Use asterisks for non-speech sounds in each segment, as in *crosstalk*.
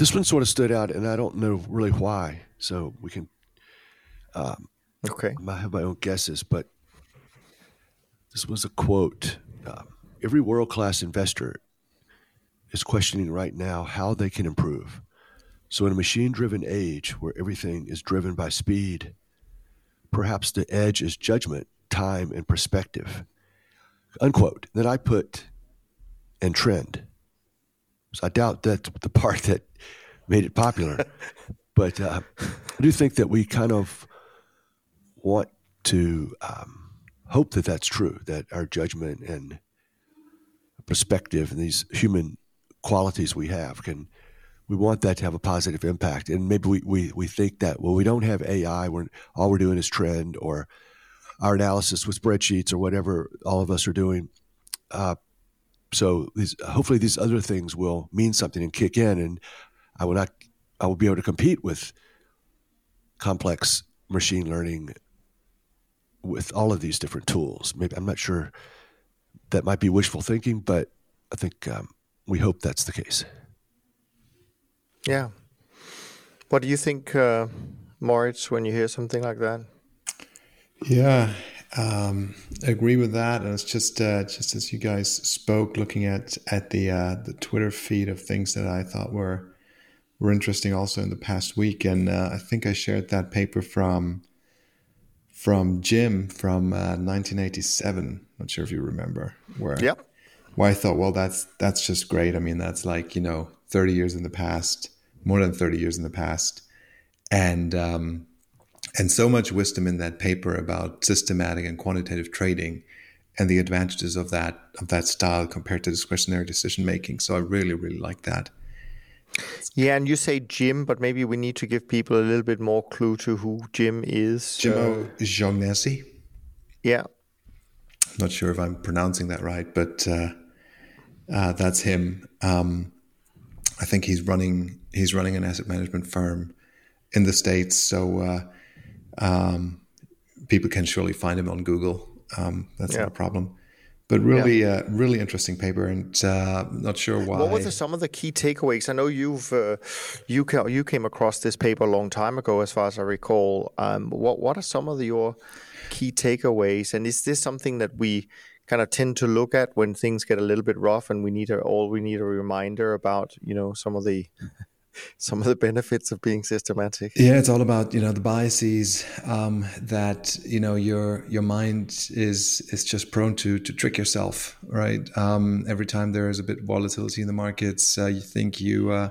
this one sort of stood out, and I don't know really why. So we can. Um, okay. I have my own guesses, but this was a quote. Uh, Every world class investor is questioning right now how they can improve. So, in a machine driven age where everything is driven by speed, perhaps the edge is judgment, time, and perspective. Unquote. Then I put and trend. So I doubt that's the part that made it popular. *laughs* but uh, I do think that we kind of want to um, hope that that's true, that our judgment and perspective and these human qualities we have can we want that to have a positive impact and maybe we, we, we think that well we don't have ai we're all we're doing is trend or our analysis with spreadsheets or whatever all of us are doing uh, so these hopefully these other things will mean something and kick in and i will not i will be able to compete with complex machine learning with all of these different tools maybe i'm not sure that might be wishful thinking but i think um, we hope that's the case yeah. What do you think, uh, Moritz, when you hear something like that? Yeah, um, agree with that. And it's just uh, just as you guys spoke, looking at at the uh, the Twitter feed of things that I thought were were interesting also in the past week, and uh, I think I shared that paper from from Jim from 1987. Uh, Not sure if you remember where. Yep. Where I thought, well, that's that's just great. I mean, that's like you know 30 years in the past, more than 30 years in the past. And, um, and so much wisdom in that paper about systematic and quantitative trading and the advantages of that of that style compared to discretionary decision making. So I really, really like that. Yeah, and you say Jim, but maybe we need to give people a little bit more clue to who Jim is. Jim uh, O'Shaughnessy. Yeah. I'm not sure if I'm pronouncing that right, but uh, uh, that's him. Um, I think he's running he's running an asset management firm in the states, so uh, um, people can surely find him on Google. Um, that's yeah. not a problem. But really, yeah. uh, really interesting paper, and uh, not sure why. What were some of the key takeaways? I know you've uh, you ca- you came across this paper a long time ago, as far as I recall. Um, what what are some of the, your key takeaways, and is this something that we kind of tend to look at when things get a little bit rough and we need a all we need a reminder about you know some of the some of the benefits of being systematic. Yeah it's all about you know the biases um, that you know your your mind is is just prone to to trick yourself right? Um, every time there is a bit of volatility in the markets uh, you think you uh,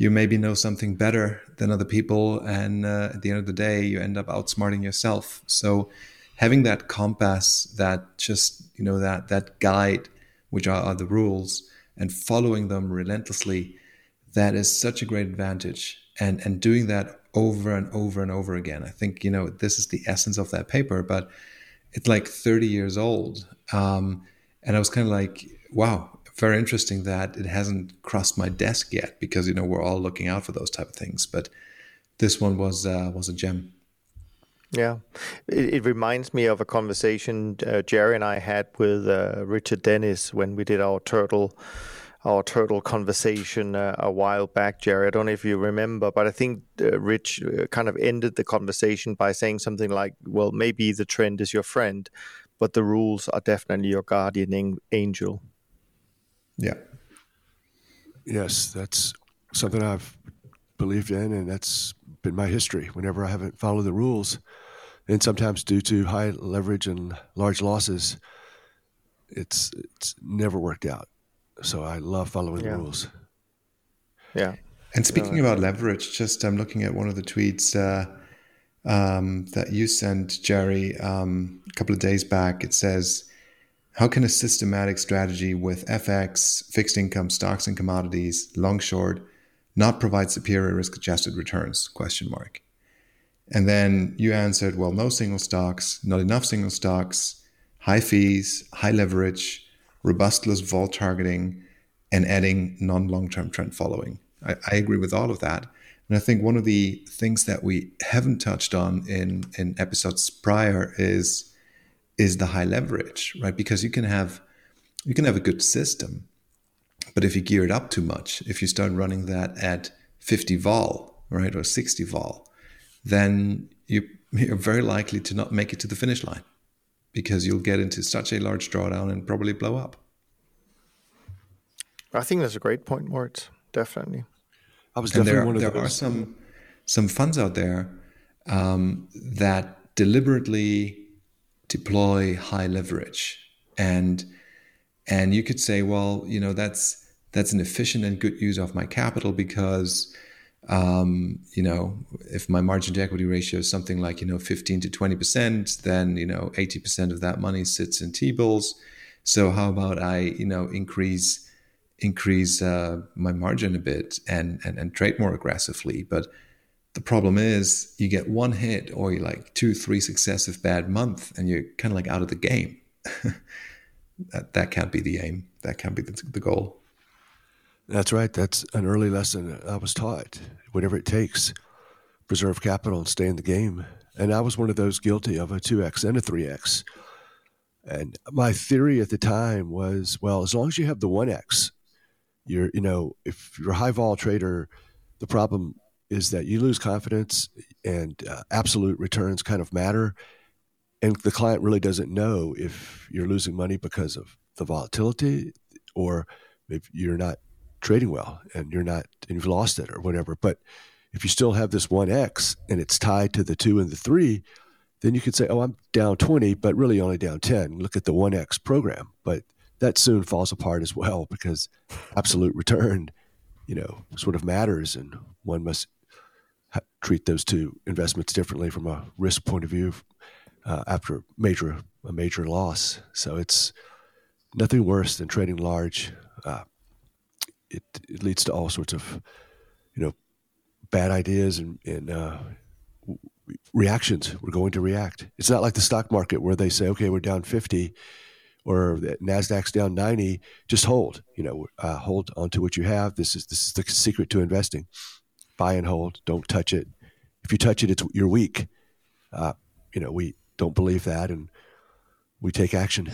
you maybe know something better than other people and uh, at the end of the day you end up outsmarting yourself. So having that compass that just you know that that guide which are, are the rules and following them relentlessly that is such a great advantage and and doing that over and over and over again. I think you know this is the essence of that paper but it's like 30 years old um, and i was kind of like wow very interesting that it hasn't crossed my desk yet because you know we're all looking out for those type of things but this one was uh, was a gem. Yeah, it, it, reminds me of a conversation uh, Jerry and I had with uh, Richard Dennis when we did our turtle, our turtle conversation uh, a while back. Jerry, I don't know if you remember, but I think uh, Rich uh, kind of ended the conversation by saying something like, "Well, maybe the trend is your friend, but the rules are definitely your guardian angel." Yeah. Yes, that's something I've believed in, and that's been my history. Whenever I haven't followed the rules, and sometimes due to high leverage and large losses, it's it's never worked out. So I love following yeah. the rules. Yeah. And speaking uh, about leverage, just I'm looking at one of the tweets uh, um, that you sent, Jerry, um, a couple of days back. It says, "How can a systematic strategy with FX, fixed income, stocks, and commodities, long short, not provide superior risk-adjusted returns?" Question mark. And then you answered, well, no single stocks, not enough single stocks, high fees, high leverage, robustless vol targeting, and adding non long term trend following. I, I, agree with all of that. And I think one of the things that we haven't touched on in, in episodes prior is is the high leverage, right? Because you can have you can have a good system, but if you gear it up too much, if you start running that at 50 vol, right, or 60 vol, then you, you're very likely to not make it to the finish line because you'll get into such a large drawdown and probably blow up. I think that's a great point, Moritz. Definitely. I was definitely there, one of there those. are some some funds out there um, that deliberately deploy high leverage, and and you could say, well, you know, that's that's an efficient and good use of my capital because um, you know, if my margin to equity ratio is something like, you know, 15 to 20%, then, you know, 80% of that money sits in T-bills. So how about I, you know, increase increase uh, my margin a bit and, and and trade more aggressively. But the problem is you get one hit or you like two, three successive bad month and you're kind of like out of the game. *laughs* that, that can't be the aim. That can't be the, the goal. That's right. That's an early lesson I was taught. Whatever it takes, preserve capital and stay in the game. And I was one of those guilty of a 2x and a 3x. And my theory at the time was, well, as long as you have the 1x, you're, you know, if you're a high vol trader, the problem is that you lose confidence and uh, absolute returns kind of matter. And the client really doesn't know if you're losing money because of the volatility or if you're not trading well and you're not and you've lost it or whatever. But if you still have this one X and it's tied to the two and the three, then you could say, Oh, I'm down 20, but really only down 10. Look at the one X program. But that soon falls apart as well because absolute return, you know, sort of matters and one must ha- treat those two investments differently from a risk point of view uh, after major a major loss. So it's nothing worse than trading large uh, it, it leads to all sorts of, you know, bad ideas and, and uh, reactions. We're going to react. It's not like the stock market where they say, okay, we're down 50 or Nasdaq's down 90, just hold, you know, uh, hold onto what you have. This is, this is the secret to investing. Buy and hold. Don't touch it. If you touch it, it's, you're weak. Uh, you know, we don't believe that and we take action.